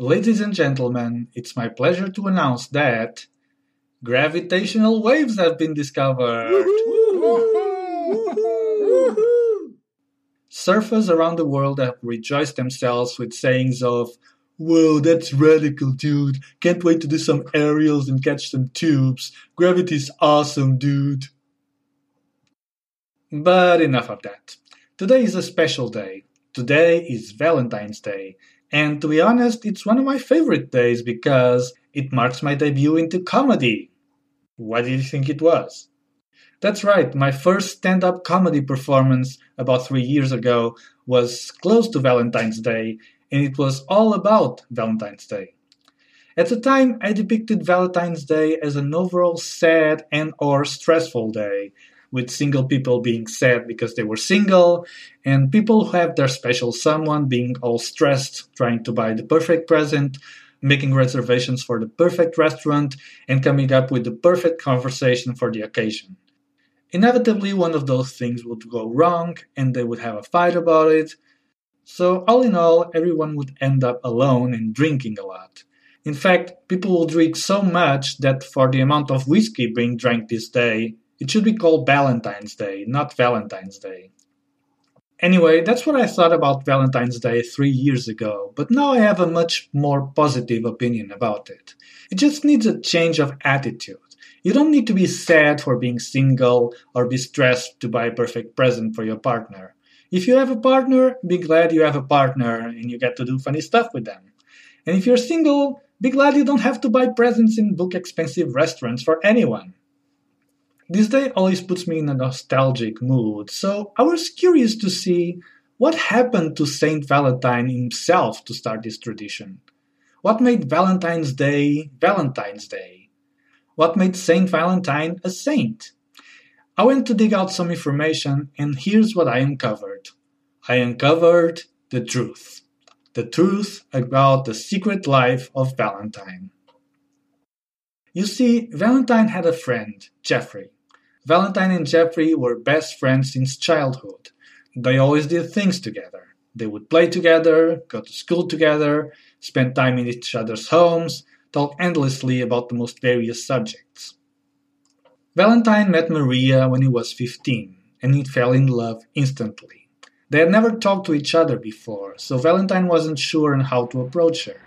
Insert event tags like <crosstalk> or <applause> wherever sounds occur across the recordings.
Ladies and gentlemen, it's my pleasure to announce that gravitational waves have been discovered. Surfers around the world have rejoiced themselves with sayings of, Whoa, that's radical, dude. Can't wait to do some aerials and catch some tubes. Gravity's awesome, dude. But enough of that. Today is a special day. Today is Valentine's Day. And to be honest, it's one of my favorite days because it marks my debut into comedy. What did you think it was? That's right, my first stand up comedy performance about three years ago was close to Valentine's Day, and it was all about Valentine's Day. At the time, I depicted Valentine's Day as an overall sad and or stressful day, with single people being sad because they were single, and people who have their special someone being all stressed trying to buy the perfect present, making reservations for the perfect restaurant, and coming up with the perfect conversation for the occasion. Inevitably, one of those things would go wrong, and they would have a fight about it. So, all in all, everyone would end up alone and drinking a lot. In fact, people will drink so much that for the amount of whiskey being drank this day, it should be called Valentine's Day, not Valentine's Day. Anyway, that's what I thought about Valentine's Day three years ago, but now I have a much more positive opinion about it. It just needs a change of attitude. You don't need to be sad for being single or be stressed to buy a perfect present for your partner. If you have a partner, be glad you have a partner and you get to do funny stuff with them. And if you're single, be glad you don't have to buy presents in book expensive restaurants for anyone. This day always puts me in a nostalgic mood, so I was curious to see what happened to Saint Valentine himself to start this tradition. What made Valentine's Day Valentine's Day? What made Saint Valentine a saint? I went to dig out some information, and here's what I uncovered. I uncovered the truth. The truth about the secret life of Valentine. You see, Valentine had a friend, Geoffrey. Valentine and Geoffrey were best friends since childhood. They always did things together. They would play together, go to school together, spend time in each other's homes, talk endlessly about the most various subjects. Valentine met Maria when he was 15, and he fell in love instantly. They had never talked to each other before, so Valentine wasn't sure on how to approach her.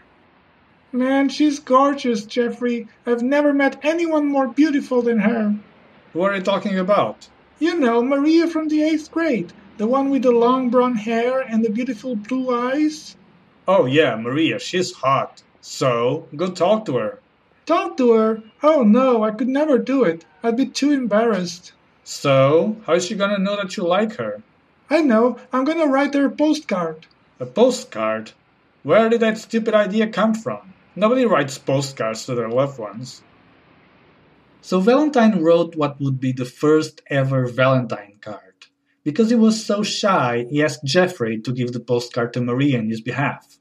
Man, she's gorgeous, Geoffrey. I've never met anyone more beautiful than her. Who are you talking about? You know, Maria from the eighth grade, the one with the long brown hair and the beautiful blue eyes. Oh, yeah, Maria, she's hot. So, go talk to her. Talk to her? Oh no, I could never do it. I'd be too embarrassed. So, how is she gonna know that you like her? I know, I'm gonna write her a postcard. A postcard? Where did that stupid idea come from? Nobody writes postcards to their loved ones. So Valentine wrote what would be the first ever Valentine card. Because he was so shy, he asked Geoffrey to give the postcard to Maria in his behalf.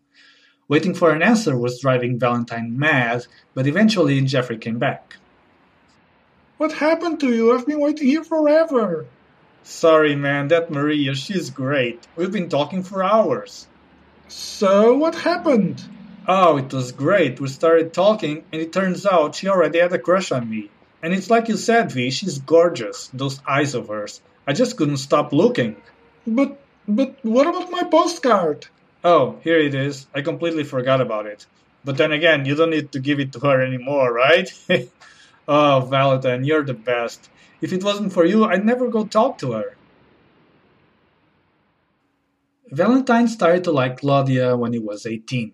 Waiting for an answer was driving Valentine mad, but eventually Geoffrey came back. What happened to you? I've been waiting here forever. Sorry, man, that Maria, she's great. We've been talking for hours. So, what happened? Oh, it was great. We started talking, and it turns out she already had a crush on me. And it's like you said, V, she's gorgeous. Those eyes of hers. I just couldn't stop looking. But, but what about my postcard? Oh, here it is. I completely forgot about it. But then again, you don't need to give it to her anymore, right? <laughs> oh, Valentine, you're the best. If it wasn't for you, I'd never go talk to her. Valentine started to like Claudia when he was 18.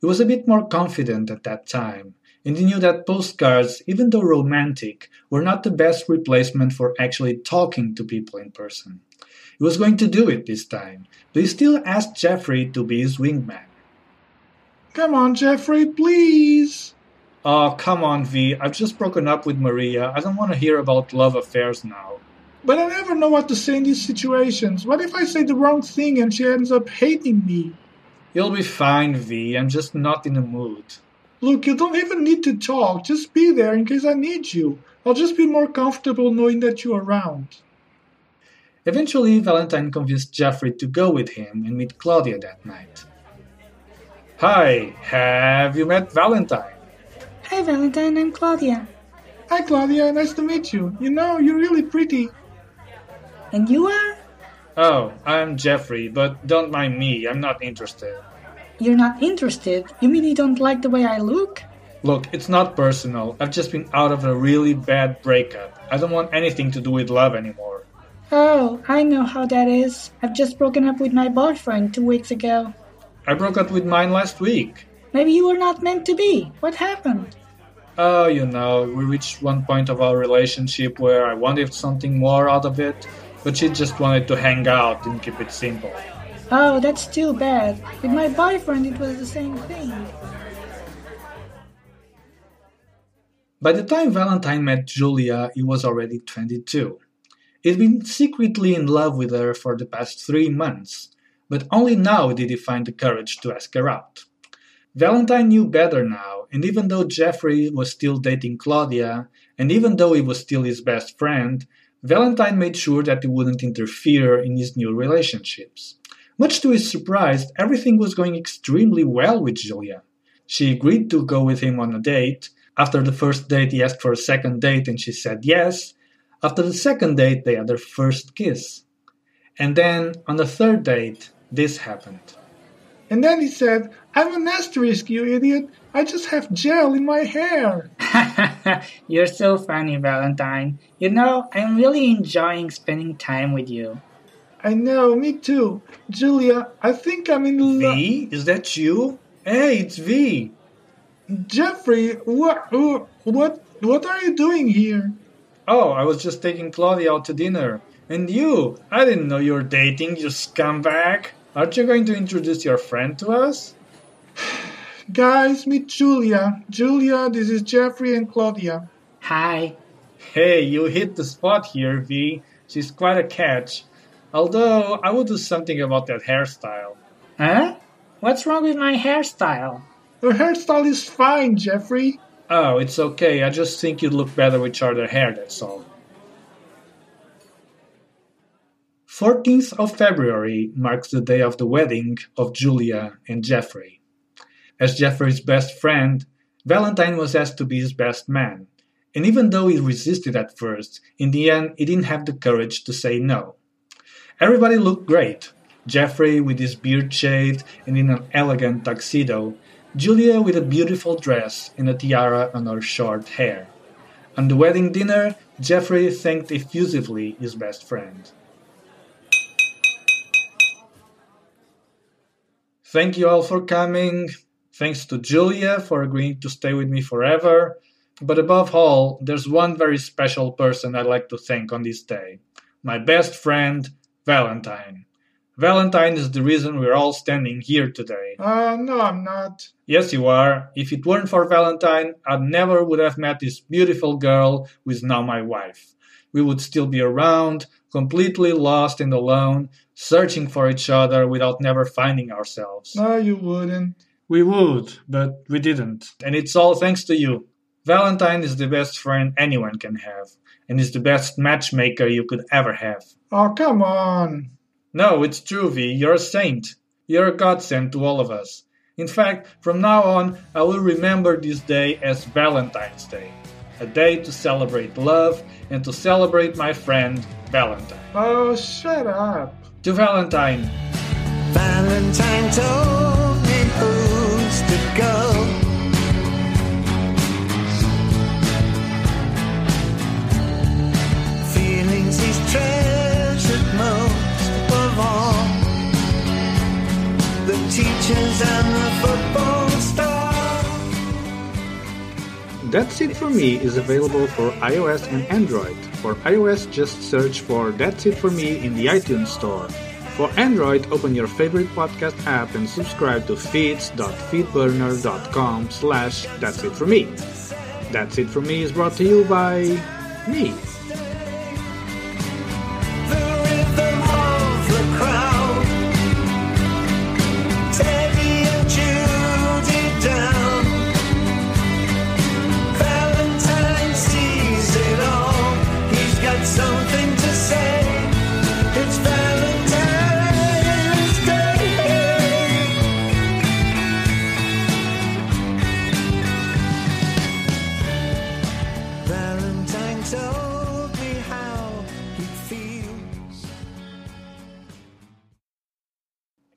He was a bit more confident at that time, and he knew that postcards, even though romantic, were not the best replacement for actually talking to people in person. He was going to do it this time, but he still asked Geoffrey to be his wingman. Come on, Geoffrey, please. Oh, come on, V. I've just broken up with Maria. I don't want to hear about love affairs now. But I never know what to say in these situations. What if I say the wrong thing and she ends up hating me? You'll be fine, V. I'm just not in the mood. Look, you don't even need to talk. Just be there in case I need you. I'll just be more comfortable knowing that you're around. Eventually, Valentine convinced Geoffrey to go with him and meet Claudia that night. Hi, have you met Valentine? Hi, Valentine. I'm Claudia. Hi, Claudia. Nice to meet you. You know, you're really pretty. And you are? Oh, I'm Jeffrey, but don't mind me. I'm not interested. You're not interested? You mean you don't like the way I look? Look, it's not personal. I've just been out of a really bad breakup. I don't want anything to do with love anymore. Oh, I know how that is. I've just broken up with my boyfriend two weeks ago. I broke up with mine last week. Maybe you were not meant to be. What happened? Oh, you know, we reached one point of our relationship where I wanted something more out of it, but she just wanted to hang out and keep it simple. Oh, that's too bad. With my boyfriend, it was the same thing. By the time Valentine met Julia, he was already 22. He'd been secretly in love with her for the past three months, but only now did he find the courage to ask her out. Valentine knew better now, and even though Jeffrey was still dating Claudia, and even though he was still his best friend, Valentine made sure that he wouldn't interfere in his new relationships. Much to his surprise, everything was going extremely well with Julia. She agreed to go with him on a date. After the first date, he asked for a second date and she said yes. After the second date, they had their first kiss. And then, on the third date, this happened. And then he said, I'm an asterisk, you idiot. I just have gel in my hair. <laughs> You're so funny, Valentine. You know, I'm really enjoying spending time with you. I know, me too. Julia, I think I'm in love. V? Is that you? Hey, it's V. Jeffrey, what, what, what are you doing here? Oh, I was just taking Claudia out to dinner. And you? I didn't know you were dating, you scumbag. Aren't you going to introduce your friend to us? <sighs> Guys, meet Julia. Julia, this is Jeffrey and Claudia. Hi. Hey, you hit the spot here, V. She's quite a catch. Although, I will do something about that hairstyle. Huh? What's wrong with my hairstyle? Your hairstyle is fine, Jeffrey. Oh, it's okay. I just think you'd look better with shorter hair, that's all. 14th of February marks the day of the wedding of Julia and Jeffrey. As Jeffrey's best friend, Valentine was asked to be his best man, and even though he resisted at first, in the end he didn't have the courage to say no. Everybody looked great. Jeffrey with his beard shaved and in an elegant tuxedo, Julia with a beautiful dress and a tiara on her short hair. On the wedding dinner, Jeffrey thanked effusively his best friend. Thank you all for coming. Thanks to Julia for agreeing to stay with me forever. But above all, there's one very special person I'd like to thank on this day my best friend, Valentine. Valentine is the reason we're all standing here today. Uh, no, I'm not. Yes, you are. If it weren't for Valentine, I never would have met this beautiful girl who is now my wife. We would still be around, completely lost and alone, searching for each other without never finding ourselves. No, you wouldn't. We would, but we didn't. And it's all thanks to you. Valentine is the best friend anyone can have, and is the best matchmaker you could ever have. Oh, come on. No, it's true, V. You're a saint. You're a godsend to all of us. In fact, from now on, I will remember this day as Valentine's Day. A day to celebrate love and to celebrate my friend, Valentine. Oh, shut up. To Valentine. Valentine told That's It For Me is available for iOS and Android. For iOS, just search for That's It For Me in the iTunes Store. For Android, open your favorite podcast app and subscribe to feeds.feedburner.com slash That's It For Me. That's It For Me is brought to you by me.